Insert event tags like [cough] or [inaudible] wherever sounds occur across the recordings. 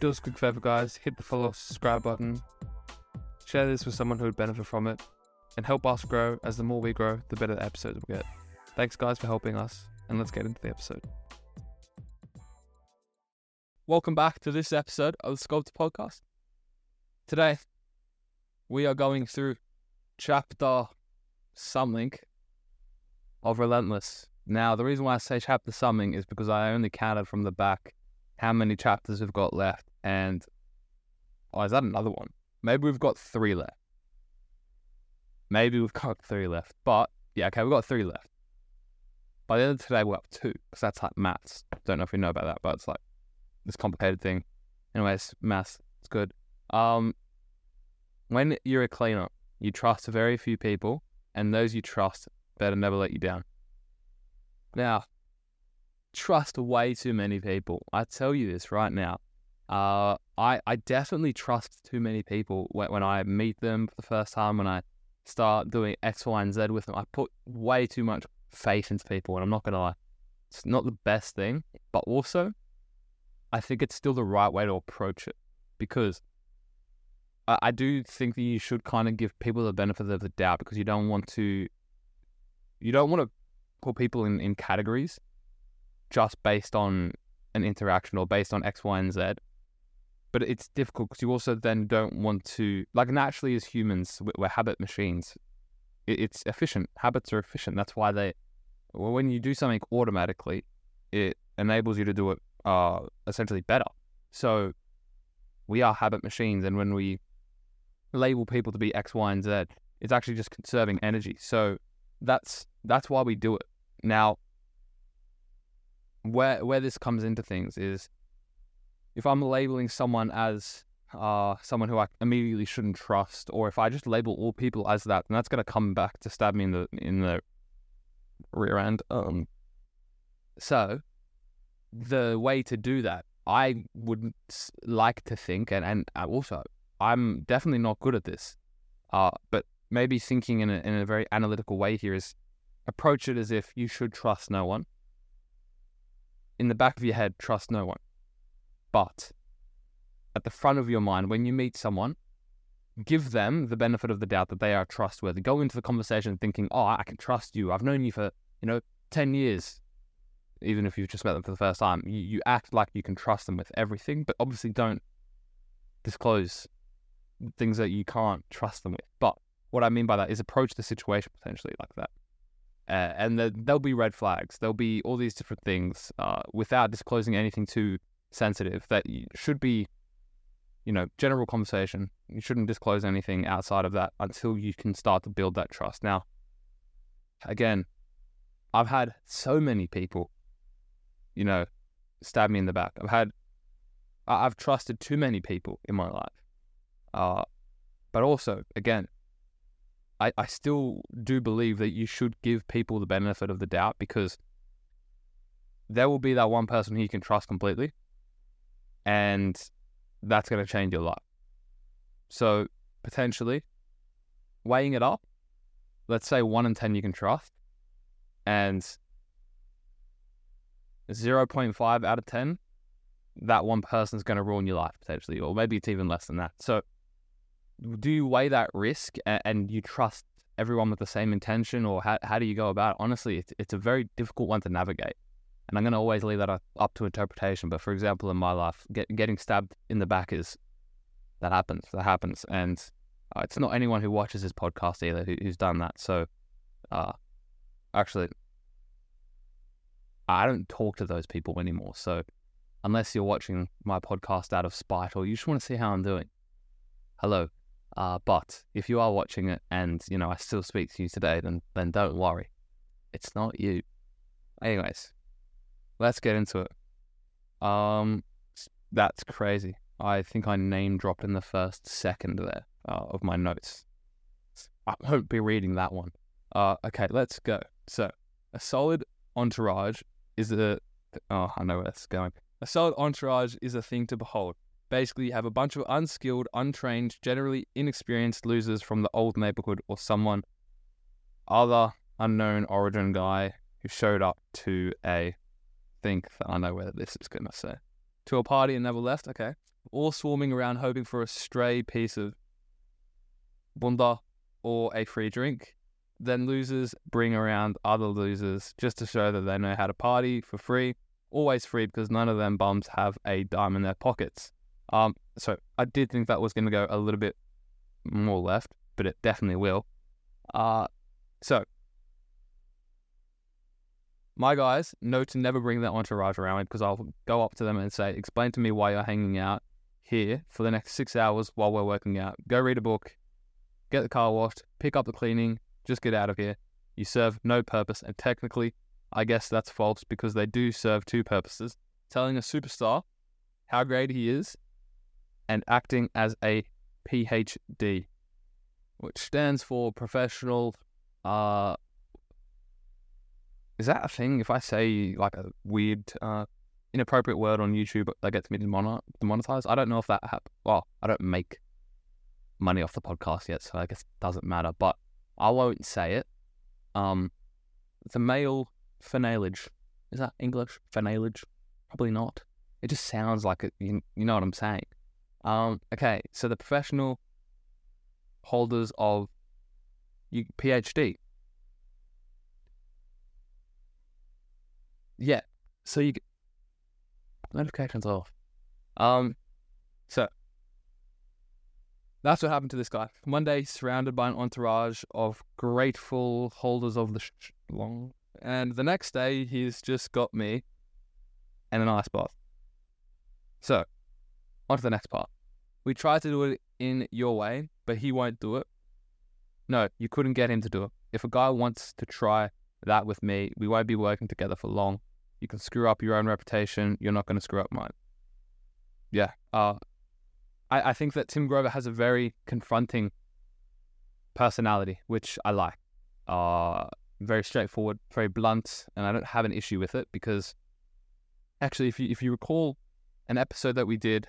do us a quick favor, guys. Hit the follow, subscribe button. Share this with someone who would benefit from it, and help us grow. As the more we grow, the better the episodes we get. Thanks, guys, for helping us, and let's get into the episode. Welcome back to this episode of the Sculpted Podcast. Today, we are going through chapter something of Relentless. Now, the reason why I say chapter something is because I only counted from the back how many chapters we've got left, and oh, is that another one? Maybe we've got three left. Maybe we've got three left, but yeah, okay, we've got three left. By the end of today, we're up two because that's like maths. Don't know if you know about that, but it's like this complicated thing. Anyways, maths, it's good. Um, when you're a cleaner, you trust very few people, and those you trust better never let you down. Now, trust way too many people. I tell you this right now. Uh, I I definitely trust too many people when, when I meet them for the first time. When I start doing X, Y, and Z with them, I put way too much faith into people, and I'm not gonna lie, it's not the best thing. But also, I think it's still the right way to approach it because I, I do think that you should kind of give people the benefit of the doubt because you don't want to you don't want to put people in, in categories just based on an interaction or based on X, Y, and Z. But it's difficult because you also then don't want to, like, naturally as humans, we're habit machines. It's efficient. Habits are efficient. That's why they, well, when you do something automatically, it enables you to do it uh, essentially better. So we are habit machines. And when we label people to be X, Y, and Z, it's actually just conserving energy. So that's that's why we do it. Now, where where this comes into things is if I'm labeling someone as uh, someone who I immediately shouldn't trust, or if I just label all people as that, then that's going to come back to stab me in the in the rear end. Um, so the way to do that, I would like to think, and and also I'm definitely not good at this, uh, but maybe thinking in a in a very analytical way here is approach it as if you should trust no one in the back of your head, trust no one. But at the front of your mind, when you meet someone, give them the benefit of the doubt that they are trustworthy. Go into the conversation thinking, oh, I can trust you. I've known you for, you know, 10 years. Even if you've just met them for the first time, you, you act like you can trust them with everything, but obviously don't disclose things that you can't trust them with. But what I mean by that is approach the situation potentially like that. Uh, and the, there'll be red flags. There'll be all these different things uh, without disclosing anything too sensitive that should be, you know, general conversation. You shouldn't disclose anything outside of that until you can start to build that trust. Now, again, I've had so many people, you know, stab me in the back. I've had, I've trusted too many people in my life. Uh, but also, again, I, I still do believe that you should give people the benefit of the doubt because there will be that one person who you can trust completely, and that's going to change your life. So, potentially, weighing it up, let's say one in 10 you can trust, and 0.5 out of 10, that one person is going to ruin your life potentially, or maybe it's even less than that. So, do you weigh that risk and, and you trust everyone with the same intention, or how, how do you go about it? Honestly, it's, it's a very difficult one to navigate. And I'm going to always leave that up to interpretation. But for example, in my life, get, getting stabbed in the back is that happens. That happens. And uh, it's not anyone who watches this podcast either who, who's done that. So, uh, actually, I don't talk to those people anymore. So, unless you're watching my podcast out of spite or you just want to see how I'm doing, hello, uh, but if you are watching it and you know I still speak to you today, then then don't worry, it's not you. Anyways, let's get into it. Um, that's crazy. I think I name dropped in the first second there uh, of my notes. I won't be reading that one. Uh, okay, let's go. So, a solid entourage is a. Oh, I know where that's going. A solid entourage is a thing to behold. Basically, you have a bunch of unskilled, untrained, generally inexperienced losers from the old neighborhood or someone other unknown origin guy who showed up to a think that I know where this is going to say. To a party and never left. Okay. all swarming around hoping for a stray piece of bunda or a free drink. Then losers bring around other losers just to show that they know how to party for free. Always free because none of them bums have a dime in their pockets. Um, so I did think that was going to go a little bit more left, but it definitely will. Uh, so my guys know to never bring that entourage around because I'll go up to them and say, "Explain to me why you're hanging out here for the next six hours while we're working out. Go read a book, get the car washed, pick up the cleaning, just get out of here. You serve no purpose, and technically, I guess that's false because they do serve two purposes: telling a superstar how great he is, and acting as a PhD, which stands for professional. Uh, is that a thing? If I say like a weird, uh, inappropriate word on YouTube that gets me demonetized, I don't know if that happens. Well, I don't make money off the podcast yet, so I guess it doesn't matter. But I won't say it. Um, a male finalage. Is that English? Finalage? Probably not. It just sounds like it. You, you know what I'm saying? Um, okay, so the professional holders of PhD. Yeah, so you get notifications off. Um, so that's what happened to this guy. One day, surrounded by an entourage of grateful holders of the sh- long, and the next day, he's just got me and an ice bath. So, on to the next part. We tried to do it in your way, but he won't do it. No, you couldn't get him to do it. If a guy wants to try that with me, we won't be working together for long. You can screw up your own reputation. You're not going to screw up mine. Yeah. Uh, I, I think that Tim Grover has a very confronting personality, which I like. Uh, very straightforward, very blunt, and I don't have an issue with it because actually, if you if you recall an episode that we did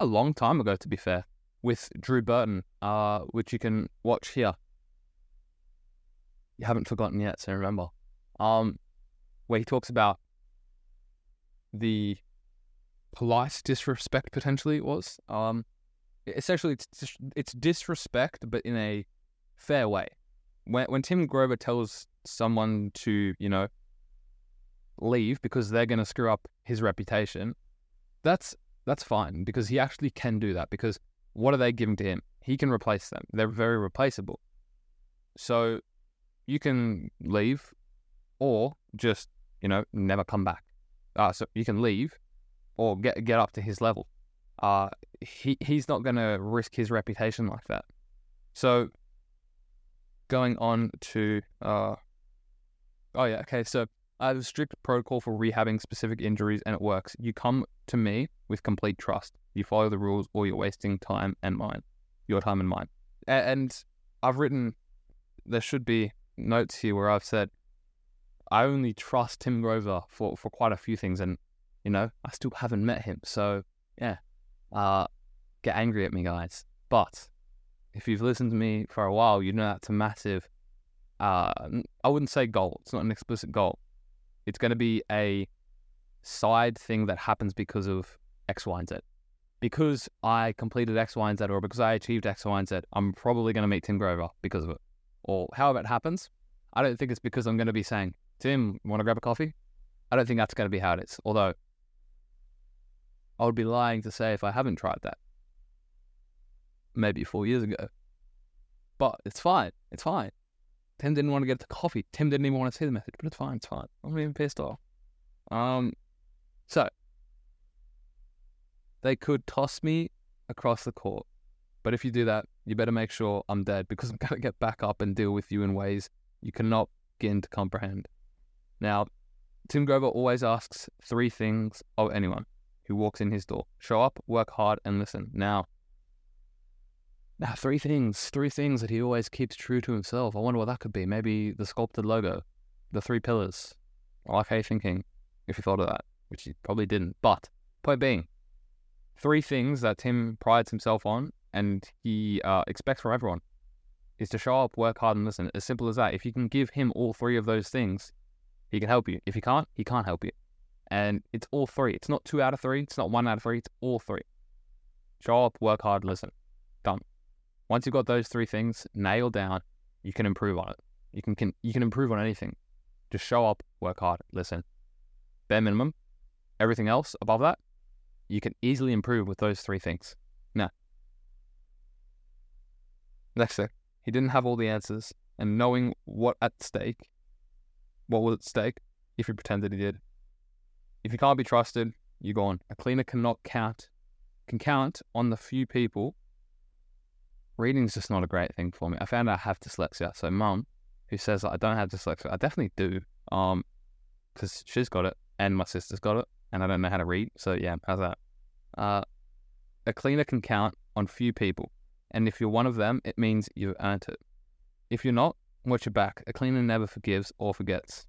a long time ago, to be fair, with Drew Burton, uh, which you can watch here. You haven't forgotten yet, so remember. Um, where he talks about the polite disrespect potentially it was. Um, essentially, it's it's disrespect, but in a fair way. When when Tim Grover tells someone to you know leave because they're going to screw up his reputation, that's that's fine because he actually can do that. Because what are they giving to him? He can replace them. They're very replaceable. So you can leave or just you know never come back. Uh, so you can leave or get get up to his level. Uh, he he's not going to risk his reputation like that. So going on to uh, oh yeah okay so I have a strict protocol for rehabbing specific injuries and it works. You come to me with complete trust. You follow the rules or you're wasting time and mine, your time and mine. And I've written there should be notes here where I've said I only trust Tim Grover for, for quite a few things and you know, I still haven't met him. So yeah, uh, get angry at me, guys. But if you've listened to me for a while, you know that's a massive. Uh, I wouldn't say goal. It's not an explicit goal. It's going to be a side thing that happens because of X, Y, and Z. Because I completed X, Y, and Z, or because I achieved X, Y, and Z, I'm probably going to meet Tim Grover because of it. Or however it happens, I don't think it's because I'm going to be saying, Tim, want to grab a coffee? I don't think that's going to be how it is. Although I would be lying to say if I haven't tried that. Maybe four years ago. But it's fine. It's fine. Tim didn't want to get the coffee. Tim didn't even want to see the message, but it's fine. It's fine. I'm even pissed off. Um, so they could toss me across the court, but if you do that, you better make sure I'm dead because I'm [laughs] gonna get back up and deal with you in ways you cannot begin to comprehend. Now, Tim Grover always asks three things of anyone who walks in his door show up, work hard, and listen. Now, now, three things, three things that he always keeps true to himself. I wonder what that could be. Maybe the sculpted logo, the three pillars. I like how you're thinking, if you thought of that, which you probably didn't. But, point being, three things that Tim prides himself on and he uh, expects from everyone is to show up, work hard, and listen. As simple as that. If you can give him all three of those things, he can help you. If he can't, he can't help you. And it's all three. It's not two out of three. It's not one out of three. It's all three. Show up, work hard, listen. Done. Once you've got those three things nailed down, you can improve on it. You can, can you can improve on anything. Just show up, work hard, listen. Bare minimum. Everything else above that, you can easily improve with those three things. Now, next thing, he didn't have all the answers, and knowing what at stake, what was at stake, if he pretended he did. If you can't be trusted, you're gone. A cleaner cannot count, can count on the few people. Reading's just not a great thing for me. I found I have dyslexia, so mum, who says I don't have dyslexia, I definitely do, um, because she's got it and my sister's got it, and I don't know how to read. So yeah, how's that? Uh, a cleaner can count on few people, and if you're one of them, it means you've earned it. If you're not, watch your back. A cleaner never forgives or forgets.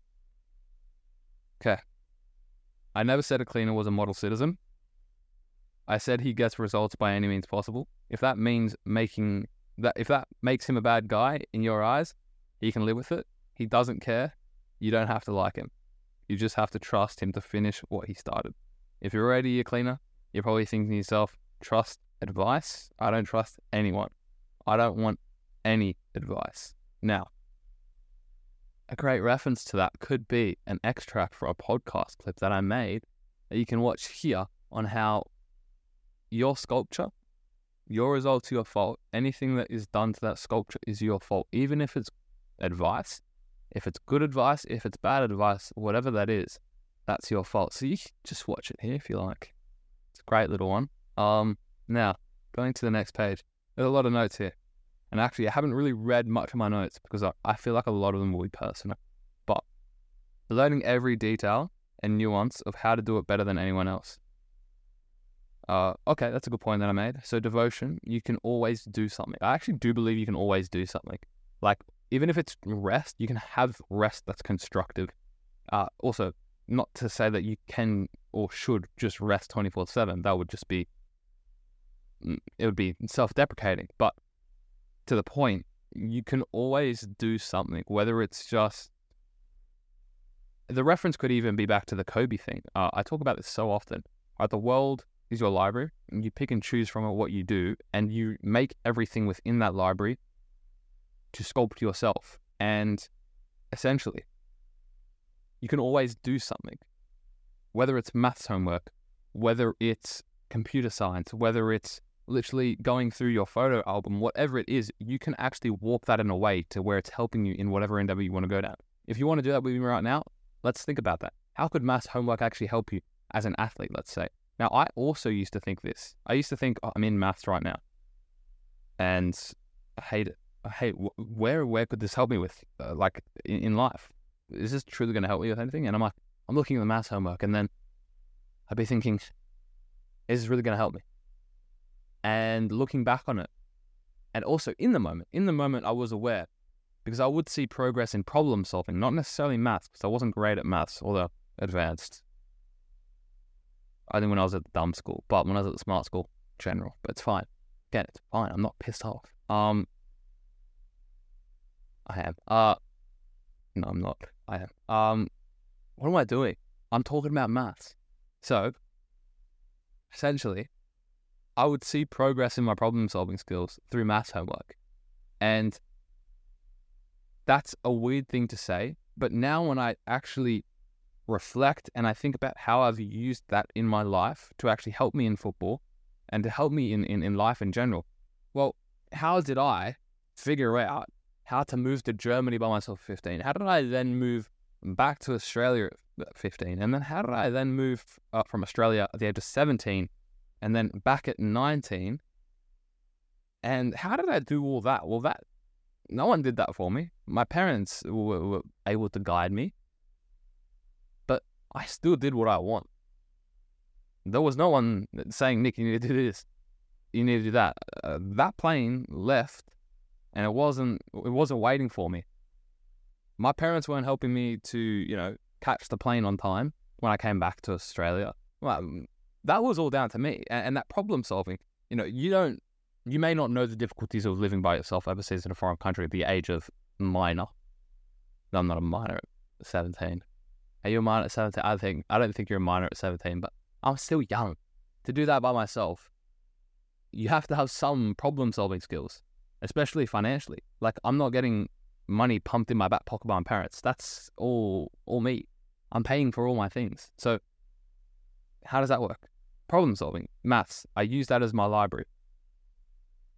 Okay. I never said a cleaner was a model citizen. I said he gets results by any means possible. If that means making that, if that makes him a bad guy in your eyes, he can live with it. He doesn't care. You don't have to like him. You just have to trust him to finish what he started. If you're already a cleaner, you're probably thinking to yourself, trust advice? I don't trust anyone. I don't want any advice. Now, a great reference to that could be an extract from a podcast clip that I made that you can watch here on how your sculpture, your results your fault. Anything that is done to that sculpture is your fault, even if it's advice if it's good advice, if it's bad advice, whatever that is, that's your fault. So you just watch it here if you like. It's a great little one. Um, now going to the next page. There's a lot of notes here, and actually I haven't really read much of my notes because I, feel like a lot of them will be personal. But learning every detail and nuance of how to do it better than anyone else. Uh, okay, that's a good point that I made. So devotion, you can always do something. I actually do believe you can always do something. Like even if it's rest, you can have rest that's constructive. Uh, also, not to say that you can or should just rest 24 7. That would just be, it would be self deprecating. But to the point, you can always do something, whether it's just, the reference could even be back to the Kobe thing. Uh, I talk about this so often. Right, the world is your library, you pick and choose from it what you do, and you make everything within that library to sculpt yourself. And essentially, you can always do something, whether it's maths homework, whether it's computer science, whether it's literally going through your photo album, whatever it is, you can actually warp that in a way to where it's helping you in whatever endeavor you want to go down. If you want to do that with me right now, let's think about that. How could maths homework actually help you as an athlete, let's say? Now, I also used to think this. I used to think, oh, I'm in maths right now. And I hate it hey, where where could this help me with, uh, like in, in, life? Is this truly going to help me with anything? And I'm like, I'm looking at the maths homework, and then I'd be thinking, is this really going to help me? And looking back on it, and also in the moment, in the moment, I was aware because I would see progress in problem solving, not necessarily maths, because I wasn't great at maths, although advanced. I think when I was at the dumb school, but when I was at the smart school, general, but it's fine. Again, it's fine. I'm not pissed off. Um, I am. Uh, no, I'm not. I am. Um, what am I doing? I'm talking about maths. So, essentially, I would see progress in my problem solving skills through maths homework. And that's a weird thing to say. But now, when I actually reflect and I think about how I've used that in my life to actually help me in football and to help me in, in, in life in general, well, how did I figure out how to move to Germany by myself at 15. How did I then move back to Australia at 15? And then how did I then move up from Australia at the age of 17 and then back at 19? And how did I do all that? Well, that no one did that for me. My parents were, were able to guide me, but I still did what I want. There was no one saying, Nick, you need to do this, you need to do that. Uh, that plane left and it wasn't it wasn't waiting for me. My parents weren't helping me to you know catch the plane on time when I came back to Australia. Well, that was all down to me and, and that problem solving. You know, you don't you may not know the difficulties of living by yourself overseas in a foreign country at the age of minor. No, I'm not a minor at 17. Are you a minor at 17? I think I don't think you're a minor at 17, but I'm still young. To do that by myself, you have to have some problem solving skills, especially financially. Like I'm not getting money pumped in my back pocket by my parents. That's all all me. I'm paying for all my things. So how does that work? Problem solving, maths. I use that as my library.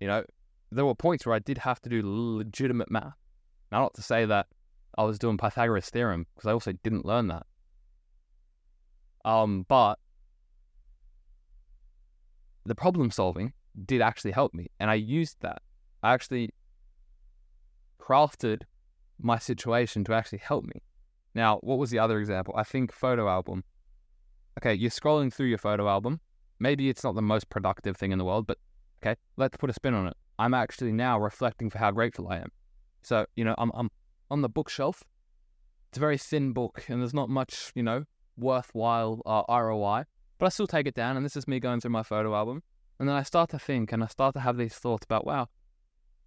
You know, there were points where I did have to do legitimate math. Now, not to say that I was doing Pythagoras theorem because I also didn't learn that. Um, but the problem solving did actually help me, and I used that. I actually crafted my situation to actually help me. Now, what was the other example? I think photo album. Okay, you're scrolling through your photo album. Maybe it's not the most productive thing in the world, but okay, let's put a spin on it. I'm actually now reflecting for how grateful I am. So, you know, I'm, I'm on the bookshelf. It's a very thin book and there's not much, you know, worthwhile uh, ROI, but I still take it down. And this is me going through my photo album. And then I start to think and I start to have these thoughts about, wow,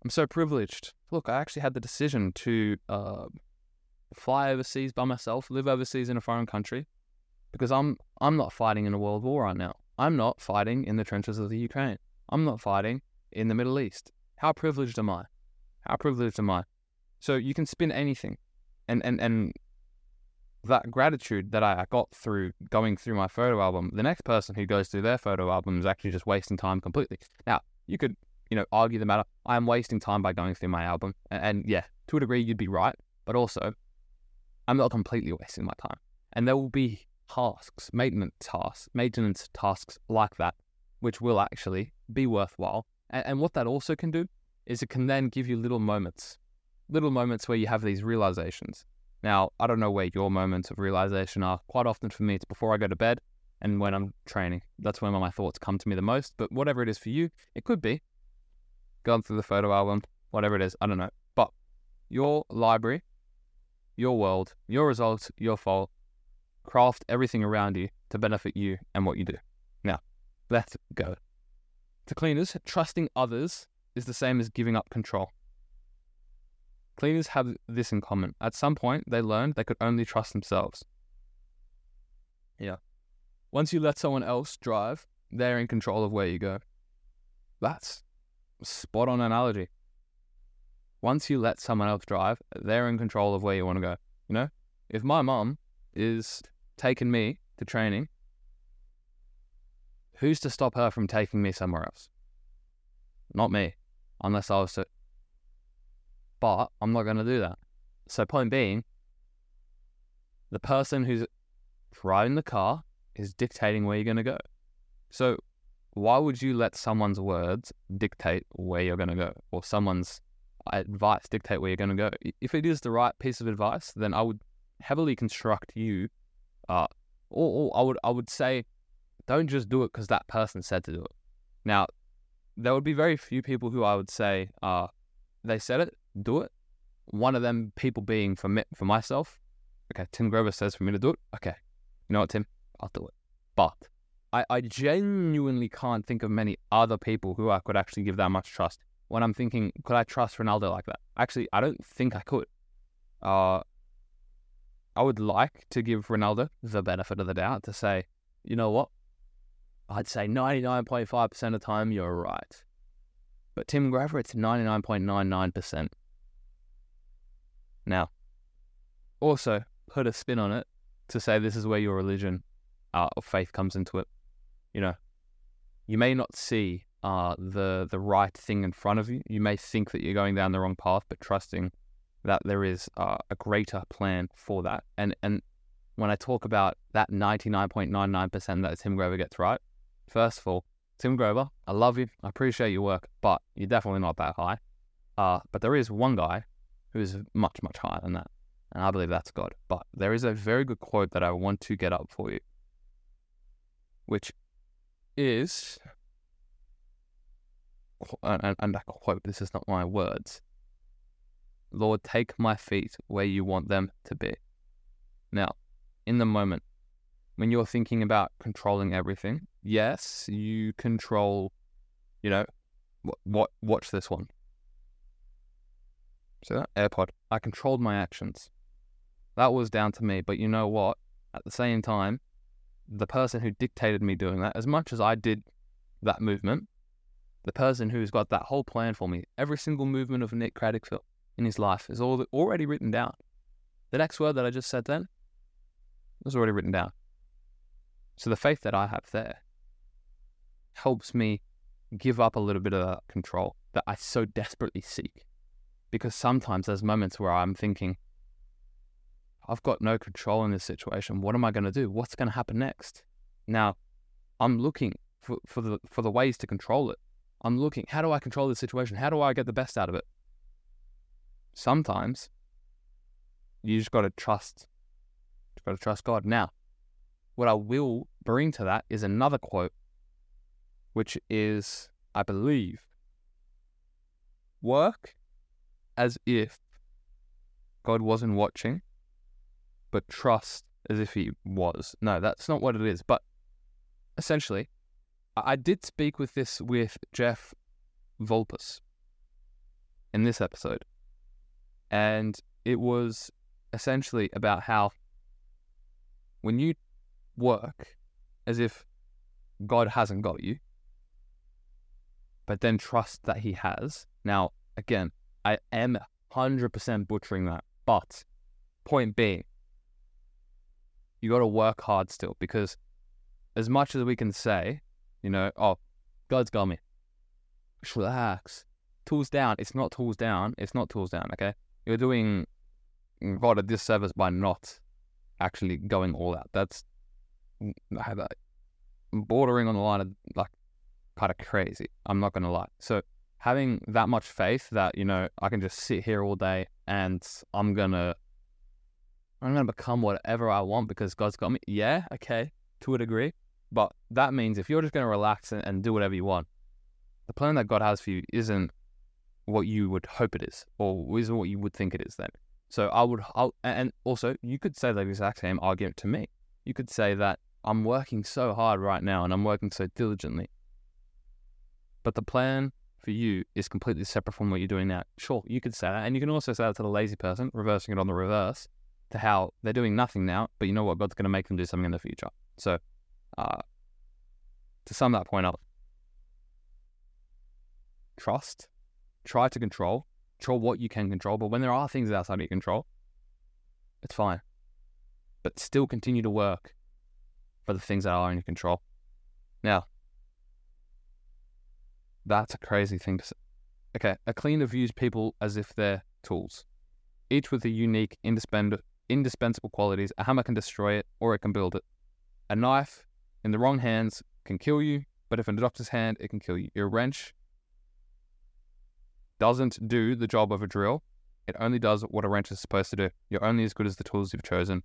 I'm so privileged. Look, I actually had the decision to uh, fly overseas by myself, live overseas in a foreign country, because I'm I'm not fighting in a world war right now. I'm not fighting in the trenches of the Ukraine. I'm not fighting in the Middle East. How privileged am I? How privileged am I? So you can spin anything, and and and that gratitude that I got through going through my photo album, the next person who goes through their photo album is actually just wasting time completely. Now you could you know argue the matter. I am wasting time by going through my album, and, and yeah, to a degree you'd be right, but also I'm not completely wasting my time, and there will be tasks, maintenance tasks, maintenance tasks like that, which will actually be worthwhile. And, and what that also can do is it can then give you little moments, little moments where you have these realizations. Now, I don't know where your moments of realization are. Quite often for me, it's before I go to bed and when I'm training. That's when my thoughts come to me the most. But whatever it is for you, it could be going through the photo album, whatever it is, I don't know. But your library, your world, your results, your fault, craft everything around you to benefit you and what you do. Now, let's go. To cleaners, trusting others is the same as giving up control. Cleaners have this in common. At some point, they learned they could only trust themselves. Yeah. Once you let someone else drive, they're in control of where you go. That's spot on analogy. Once you let someone else drive, they're in control of where you want to go. You know, if my mom is taking me to training, who's to stop her from taking me somewhere else? Not me, unless I was to. But I'm not going to do that. So, point being, the person who's driving the car is dictating where you're going to go. So, why would you let someone's words dictate where you're going to go or someone's advice dictate where you're going to go? If it is the right piece of advice, then I would heavily construct you, uh, or, or I would I would say, don't just do it because that person said to do it. Now, there would be very few people who I would say, uh, they said it, do it. One of them people being for me, for myself. Okay, Tim Grover says for me to do it. Okay, you know what, Tim, I'll do it. But I, I genuinely can't think of many other people who I could actually give that much trust. When I'm thinking, could I trust Ronaldo like that? Actually, I don't think I could. Uh, I would like to give Ronaldo the benefit of the doubt to say, you know what? I'd say 99.5% of the time you're right. But Tim Grover, it's 99.99%. Now, also put a spin on it to say this is where your religion uh, or faith comes into it. You know, you may not see uh, the the right thing in front of you. You may think that you're going down the wrong path, but trusting that there is uh, a greater plan for that. And and when I talk about that 99.99% that Tim Grover gets right, first of all, Tim Grover, I love you. I appreciate your work, but you're definitely not that high. Uh, but there is one guy who's much, much higher than that. And I believe that's God. But there is a very good quote that I want to get up for you, which is, and, and I quote, this is not my words Lord, take my feet where you want them to be. Now, in the moment, when you're thinking about controlling everything, yes, you control, you know, what, what watch this one. So AirPod, I controlled my actions. That was down to me, but you know what? at the same time, the person who dictated me doing that, as much as I did that movement, the person who's got that whole plan for me, every single movement of Nick Kratochvil in his life is all already written down. The next word that I just said then was already written down. So the faith that I have there helps me give up a little bit of that control that I so desperately seek. Because sometimes there's moments where I'm thinking, I've got no control in this situation. What am I going to do? What's going to happen next? Now, I'm looking for, for the for the ways to control it. I'm looking, how do I control this situation? How do I get the best out of it? Sometimes you just got to trust. You got to trust God. Now, what I will bring to that is another quote, which is, I believe, work as if God wasn't watching but trust as if he was. No, that's not what it is. But essentially, I did speak with this with Jeff Volpus in this episode. And it was essentially about how when you work as if God hasn't got you, but then trust that He has. Now, again, I am 100% butchering that. But point being, you got to work hard still because as much as we can say, you know, oh, God's got me. Relax. Tools down. It's not tools down. It's not tools down. Okay, you're doing God a disservice by not actually going all out. That's bordering on the line of like kind of crazy. I'm not gonna lie. So having that much faith that you know I can just sit here all day and I'm gonna I'm to become whatever I want because God's got me. Yeah, okay, to a degree. But that means if you're just to relax and, and, do whatever you want, the plan that God has for you isn't what you would hope it is or isn't what you would think it is then. So I would, I'll, and also you could say the exact same argument to me. You could say that I'm working so hard right now and I'm working so diligently. But the plan for you is completely separate from what you're doing now. Sure, you could say that. And you can also say that to the lazy person, reversing it on the reverse to how they're doing nothing now, but you know what? God's going to make them do something in the future. So, uh, to sum that point up, trust, try to control, control what you can control. But when there are things outside of your control, it's fine. But still continue to work for the things that are in your control. Now, that's a crazy thing to say. Okay, a cleaner views people as if they're tools, each with a unique, indispensable indispensable qualities. A hammer can destroy it or it can build it. A knife in the wrong hands can kill you, but if in the doctor's hand, it can kill you. Your wrench doesn't do the job of a drill. It only does what a wrench is supposed to do. You're only as good as the tools you've chosen.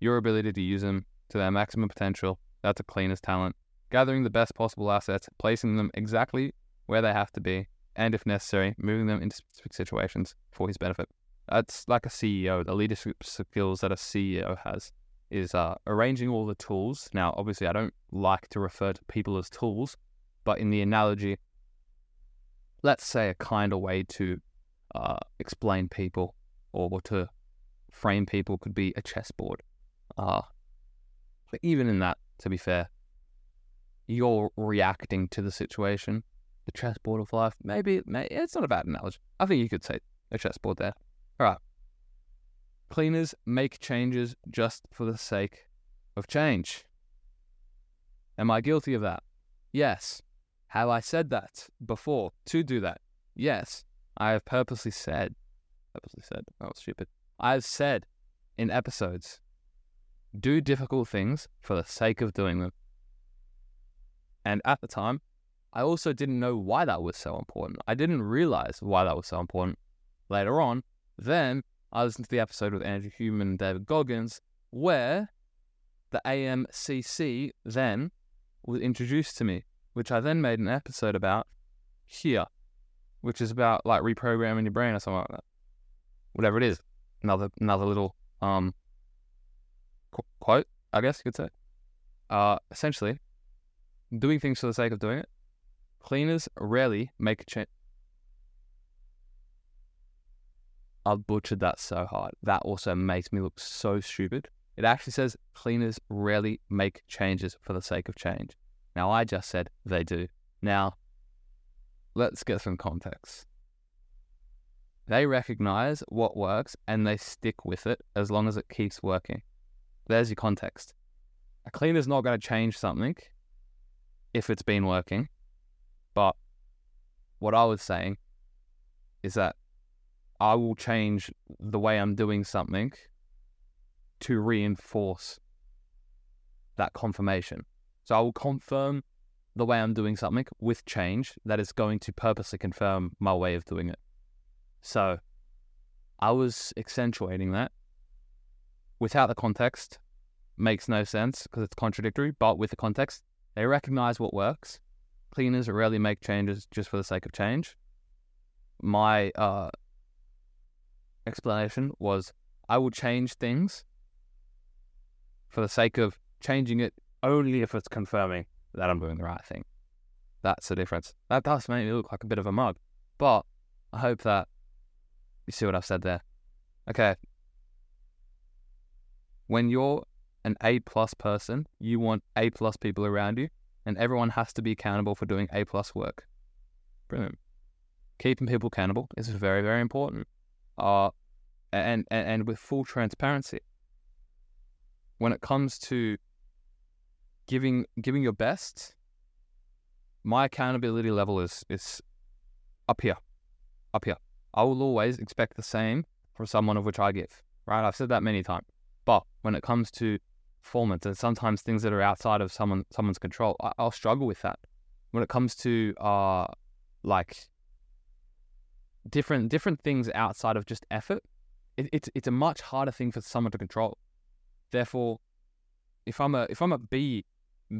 Your ability to use them to their maximum potential, that's a cleaner's talent. Gathering the best possible assets, placing them exactly where they have to be, and if necessary, moving them into specific situations for his benefit. That's like a CEO. The leadership skills that a CEO has is uh, arranging all the tools. Now, obviously, I don't like to refer to people as tools, but in the analogy, let's say a kinder way to uh, explain people or to frame people could be a chessboard. Uh, but even in that, to be fair, you're reacting to the situation, the chessboard of life. Maybe, maybe it's not a bad analogy. I think you could say a chessboard there. All right. Cleaners make changes just for the sake of change. Am I guilty of that? Yes. Have I said that before to do that? Yes. I have purposely said, purposely said, oh, stupid. I have said in episodes, do difficult things for the sake of doing them. And at the time, I also didn't know why that was so important. I didn't realize why that was so important. Later on, then I listened to the episode with Andrew Huberman and David Goggins, where the AMCC then was introduced to me, which I then made an episode about here, which is about like reprogramming your brain or something like that. Whatever it is. Another another little um qu- quote, I guess you could say. Uh, essentially, doing things for the sake of doing it. Cleaners rarely make a change I butchered that so hard. That also makes me look so stupid. It actually says cleaners rarely make changes for the sake of change. Now, I just said they do. Now, let's get some context. They recognize what works and they stick with it as long as it keeps working. There's your context. A cleaner's not going to change something if it's been working. But what I was saying is that I will change the way I'm doing something to reinforce that confirmation. So I will confirm the way I'm doing something with change that is going to purposely confirm my way of doing it. So I was accentuating that without the context. Makes no sense because it's contradictory, but with the context, they recognize what works. Cleaners rarely make changes just for the sake of change. My uh, explanation was I will change things for the sake of changing it only if it's confirming that I'm doing the right thing. That's the difference. That does make me look like a bit of a mug, but I hope that you see what I've said there. Okay. When you're an A plus person, you want A plus people around you, and everyone has to be accountable for doing A plus work. Brilliant. Keeping people accountable is very, very important. Uh, and, and, and with full transparency. When it comes to giving giving your best, my accountability level is is up here. Up here. I will always expect the same from someone of which I give. Right? I've said that many times. But when it comes to performance and sometimes things that are outside of someone someone's control, I, will struggle with that. When it comes to uh like different different things outside of just effort, it, it's it's a much harder thing for someone to control. Therefore, if I'm a if I'm a B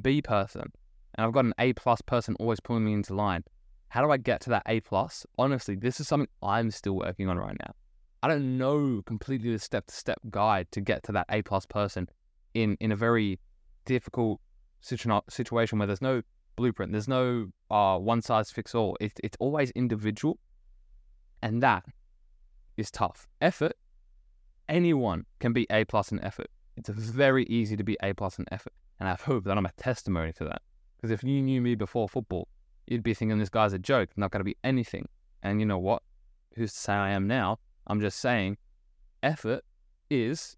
B person and I've got an A plus person always pulling me into line, how do I get to that A plus? Honestly, this is something I'm still working on right now. I don't know completely the step to step guide to get to that A plus person in in a very difficult situ- situation where there's no blueprint, there's no uh, one size fits all. It, it's always individual, and that is tough. Effort, anyone can be A plus in effort. It's very easy to be A plus in effort, and I hope that I'm a testimony to that. Because if you knew me before football, you'd be thinking this guy's a joke, not going to be anything. And you know what? Who's to say I am now? I'm just saying, effort is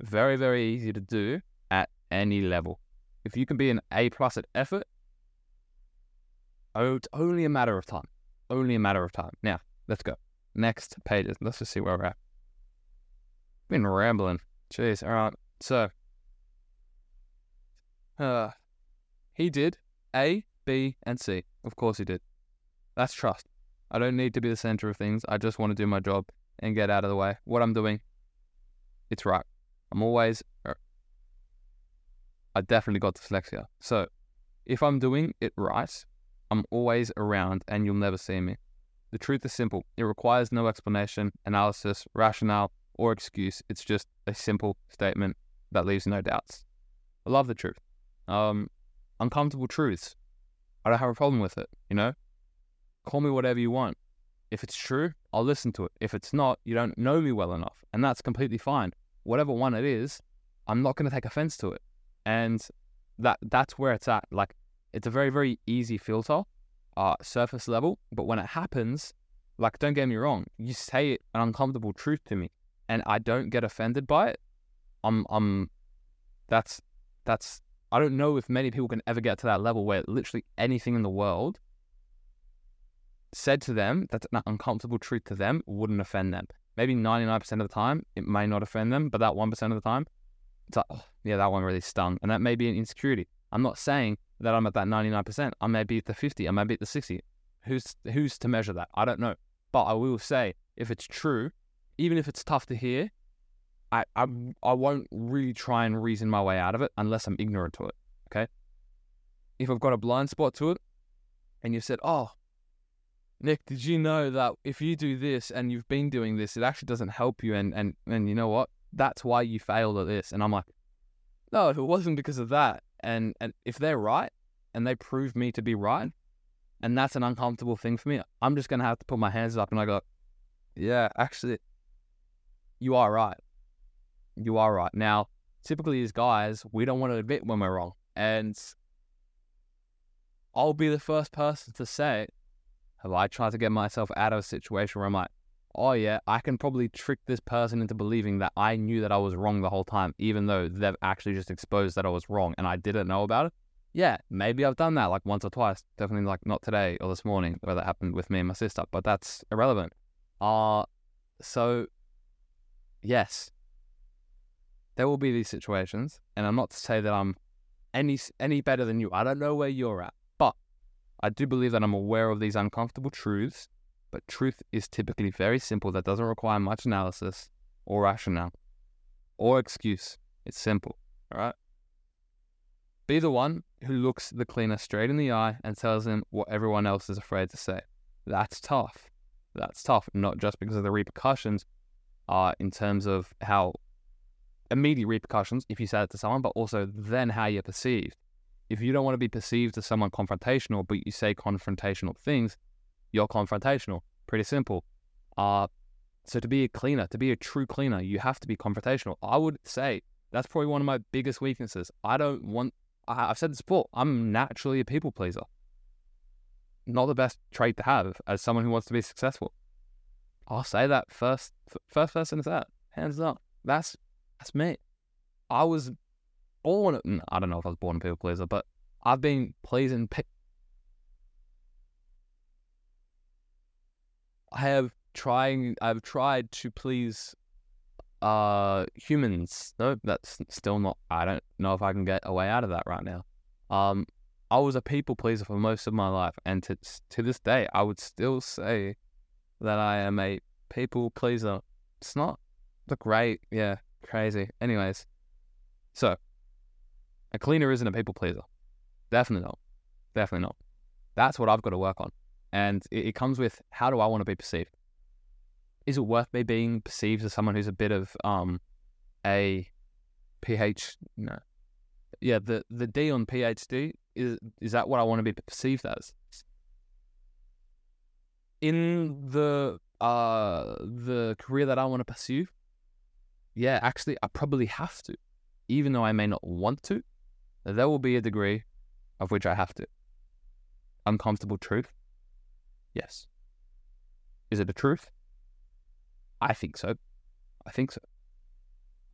very, very easy to do at any level. If you can be an A plus at effort, oh, it's only a matter of time. Only a matter of time. Now, let's go. Next pages. Let's just see where we're at. Been rambling. Jeez. All right. So, uh, he did A, B, and C. Of course he did. That's trust. I don't need to be the center of things. I just want to do my job and get out of the way. What I'm doing, it's right. I'm always, er, I definitely got dyslexia. So if I'm doing it right, I'm always around and you'll never see me. The truth is simple. It requires no explanation, analysis, rationale, or excuse. It's just a simple statement that leaves no doubts. I love the truth. Um, uncomfortable truths. I don't have a problem with it, you know? Call me whatever you want. If it's true, I'll listen to it. If it's not, you don't know me well enough. And that's completely fine. Whatever one it is, I'm not going to take offense to it. And that that's where it's at. Like, it's a very, very easy filter, uh, surface level. But when it happens, like, don't get me wrong, you say an uncomfortable truth to me and I don't get offended by it. I'm, I'm, that's, that's, I don't know if many people can ever get to that level where literally anything in the world said to them that's an uncomfortable truth to them wouldn't offend them. Maybe 99% of the time, it may not offend them, but that 1% of the time, it's like, oh, yeah, that one really stung. And that may be an insecurity. I'm not saying that I'm at that 99%. I may be at the 50, I may be at the 60. Who's, who's to measure that? I don't know. But I will say, if it's true, even if it's tough to hear, I, I, I won't really try and reason my way out of it unless I'm ignorant to it. Okay. If I've got a blind spot to it and you said, oh, Nick, did you know that if you do this and you've been doing this, it actually doesn't help you? And, and, and you know what? That's why you failed at this. And I'm like, no, it wasn't because of that. And, and if they're right and they prove me to be right, and that's an uncomfortable thing for me, I'm just to have to put my hands up and I go, yeah, actually, you are right. You are right. Now, typically as guys, we don't want to admit when we're wrong. And I'll be the first person to say, have I tried to get myself out of a situation where I'm like, oh yeah, I can probably trick this person into believing that I knew that I was wrong the whole time, even though they've actually just exposed that I was wrong and I didn't know about it. Yeah, maybe I've done that like once or twice. Definitely like not today or this morning where that happened with me and my sister, but that's irrelevant. Uh so yes, there will be these situations, and I'm not to say that I'm any any better than you. I don't know where you're at, but I do believe that I'm aware of these uncomfortable truths. But truth is typically very simple. That doesn't require much analysis or rationale or excuse. It's simple. All right. Be the one who looks the cleaner straight in the eye and tells him what everyone else is afraid to say. That's tough. That's tough, not just because of the repercussions, uh, in terms of how immediate repercussions if you say it to someone, but also then how you're perceived. If you don't want to be perceived as someone confrontational, but you say confrontational things, you're confrontational. Pretty simple. Uh, so to be a cleaner, to be a true cleaner, you have to be confrontational. I would say that's probably one of my biggest weaknesses. I don't want. I, I've said this before. I'm naturally a people pleaser. Not the best trait to have as someone who wants to be successful. I'll say that first. First person is that, hands up. That's that's me. I was born. I don't know if I was born a people pleaser, but I've been pleasing. Pe- I have trying. I've tried to please uh humans. No, that's still not. I don't know if I can get a way out of that right now. Um, I was a people pleaser for most of my life, and to to this day, I would still say that I am a people pleaser. It's not the great, yeah, crazy. Anyways, so a cleaner isn't a people pleaser. Definitely not. Definitely not. That's what I've got to work on. And it, it comes with how do I want to be perceived? Is it worth me being perceived as someone who's a bit of um a PH no. Yeah, the the D on PhD is is that what I want to be perceived as? In the uh the career that I want to pursue, yeah, actually I probably have to. Even though I may not want to, there will be a degree of which I have to. Uncomfortable truth? Yes. Is it a truth? I think so. I think so.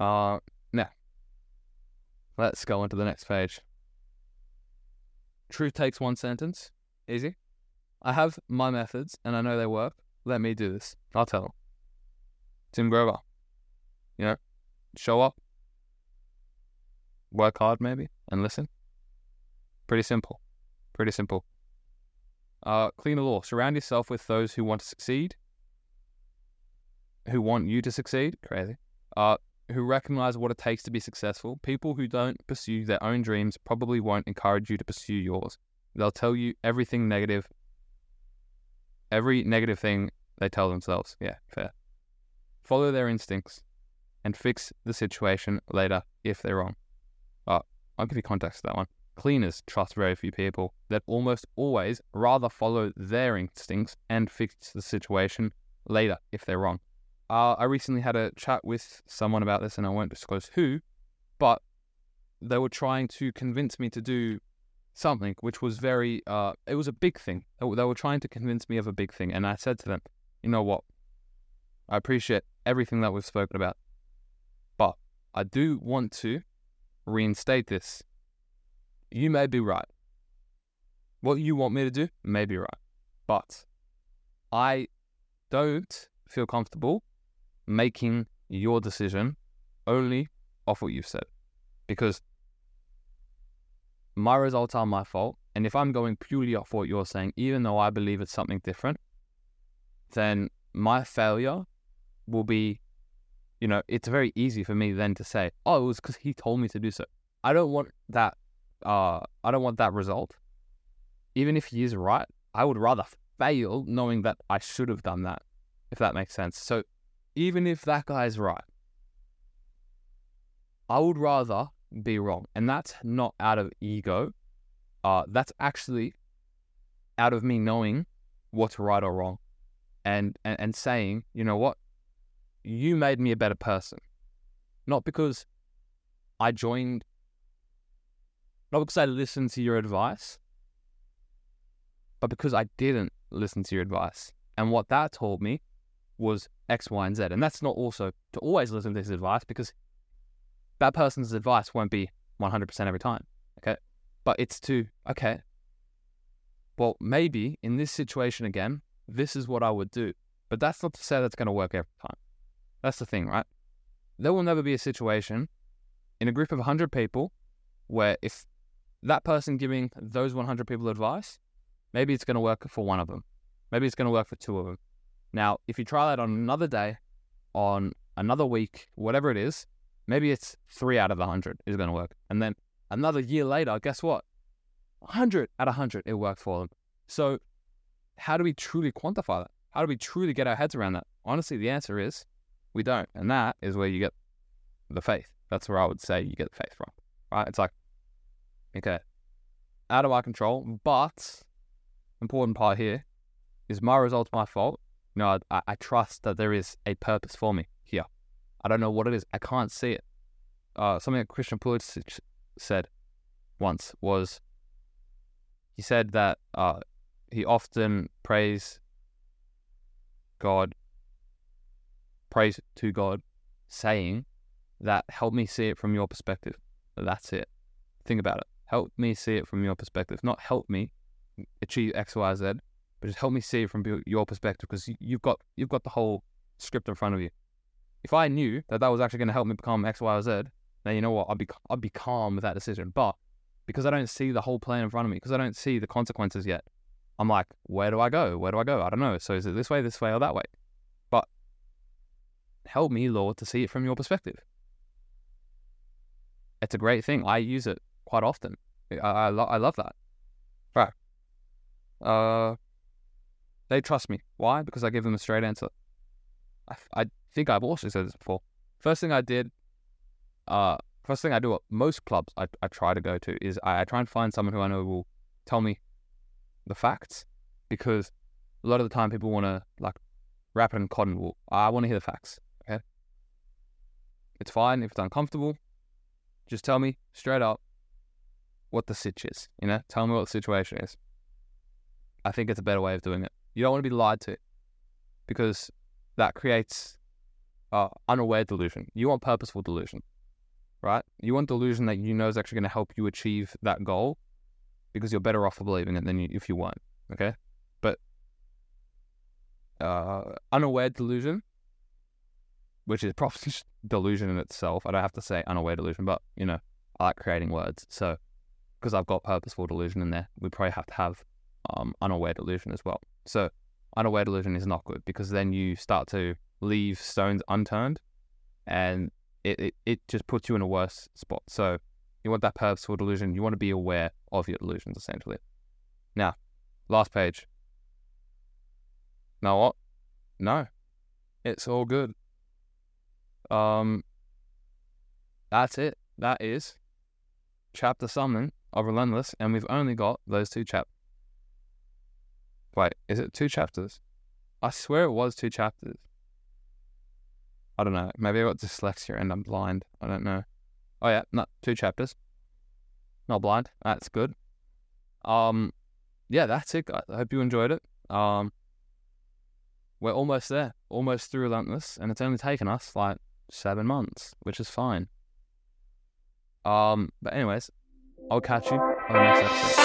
Uh, now, let's go on to the next page. Truth takes one sentence. Easy. I have my methods and I know they work. Let me do this. I'll tell them. Tim Grover. You know, show up, work hard maybe, and listen. Pretty simple. Pretty simple. Uh, clean the law. Surround yourself with those who want to succeed, who want you to succeed. Crazy. Uh, who recognize what it takes to be successful. People who don't pursue their own dreams probably won't encourage you to pursue yours. They'll tell you everything negative, every negative thing they tell themselves. Yeah, fair. Follow their instincts and fix the situation later if they're wrong. Uh, I'll give you context to that one. Cleaners trust very few people that almost always rather follow their instincts and fix the situation later if they're wrong. Uh, I recently had a chat with someone about this and I won't disclose who, but they were trying to convince me to do something which was very, uh, it was a big thing. They were trying to convince me of a big thing. And I said to them, you know what? I appreciate everything that we've spoken about, I do want to reinstate this you may be right. What you want me to do may be right. But I don't feel comfortable making your decision only off what you've said. Because my results are my fault. And if I'm going purely off what you're saying, even though I believe it's something different, then my failure will be, you know, it's very easy for me then to say, oh, it was because he told me to do so. I don't want that uh, I don't want that result. Even if he is right, I would rather fail knowing that I should have done that, if that makes sense. So even if that guy is right, I would rather be wrong. And that's not out of ego. Uh, that's actually out of me knowing what's right or wrong and, and, and saying, you know what? You made me a better person. Not because I joined not because I listened to your advice, but because I didn't listen to your advice. And what that told me was X, Y, and Z. And that's not also to always listen to his advice because that person's advice won't be 100% every time. Okay. But it's to, okay, well, maybe in this situation again, this is what I would do. But that's not to say that's going to work every time. That's the thing, right? There will never be a situation in a group of 100 people where if that person giving those 100 people advice, maybe it's going to work for one of them. Maybe it's going to work for two of them. Now, if you try that on another day, on another week, whatever it is, maybe it's three out of the 100 is going to work. And then another year later, guess what? 100 out of 100, it worked for them. So, how do we truly quantify that? How do we truly get our heads around that? Honestly, the answer is we don't. And that is where you get the faith. That's where I would say you get the faith from, right? It's like, okay, out of my control, but important part here is my results my fault? No, I, I trust that there is a purpose for me here. I don't know what it is. I can't see it. Uh, something that Christian Pulisic said once was he said that uh, he often prays God, prays to God, saying that help me see it from your perspective. That's it. Think about it. Help me see it from your perspective. Not help me achieve X, Y, Z, but just help me see it from your perspective because you've got you've got the whole script in front of you. If I knew that that was actually going to help me become X, Y, or Z, then you know what? I'd be I'd be calm with that decision. But because I don't see the whole plan in front of me, because I don't see the consequences yet, I'm like, where do I go? Where do I go? I don't know. So is it this way, this way, or that way? Help me, Lord, to see it from your perspective. It's a great thing. I use it quite often. I I, lo- I love that. Right. Uh, they trust me. Why? Because I give them a straight answer. I, I think I've also said this before. First thing I did, uh, first thing I do at most clubs I, I try to go to is I, I try and find someone who I know will tell me the facts because a lot of the time people want to like wrap it in cotton wool. I want to hear the facts. It's fine if it's uncomfortable. Just tell me straight up what the sitch is. You know, tell me what the situation is. I think it's a better way of doing it. You don't want to be lied to because that creates uh, unaware delusion. You want purposeful delusion, right? You want delusion that you know is actually going to help you achieve that goal because you're better off for believing it than you, if you weren't. Okay, but uh, unaware delusion, which is probably [laughs] delusion in itself. I don't have to say unaware delusion, but you know, I like creating words. So because I've got purposeful delusion in there, we probably have to have um, unaware delusion as well. So unaware delusion is not good because then you start to leave stones unturned and it, it, it just puts you in a worse spot. So you want that purposeful delusion. You want to be aware of your delusions essentially. Now, last page. Know what? No. It's all good. Um that's it. That is chapter summon of Relentless, and we've only got those two chapters. Wait, is it two chapters? I swear it was two chapters. I don't know. Maybe I got dyslexia and I'm blind. I don't know. Oh yeah, not two chapters. Not blind. That's good. Um, yeah, that's it. I hope you enjoyed it. Um, we're almost there, almost through Relentless, and it's only taken us like seven months, which is fine. Um, but anyways, I'll catch you on the next episode.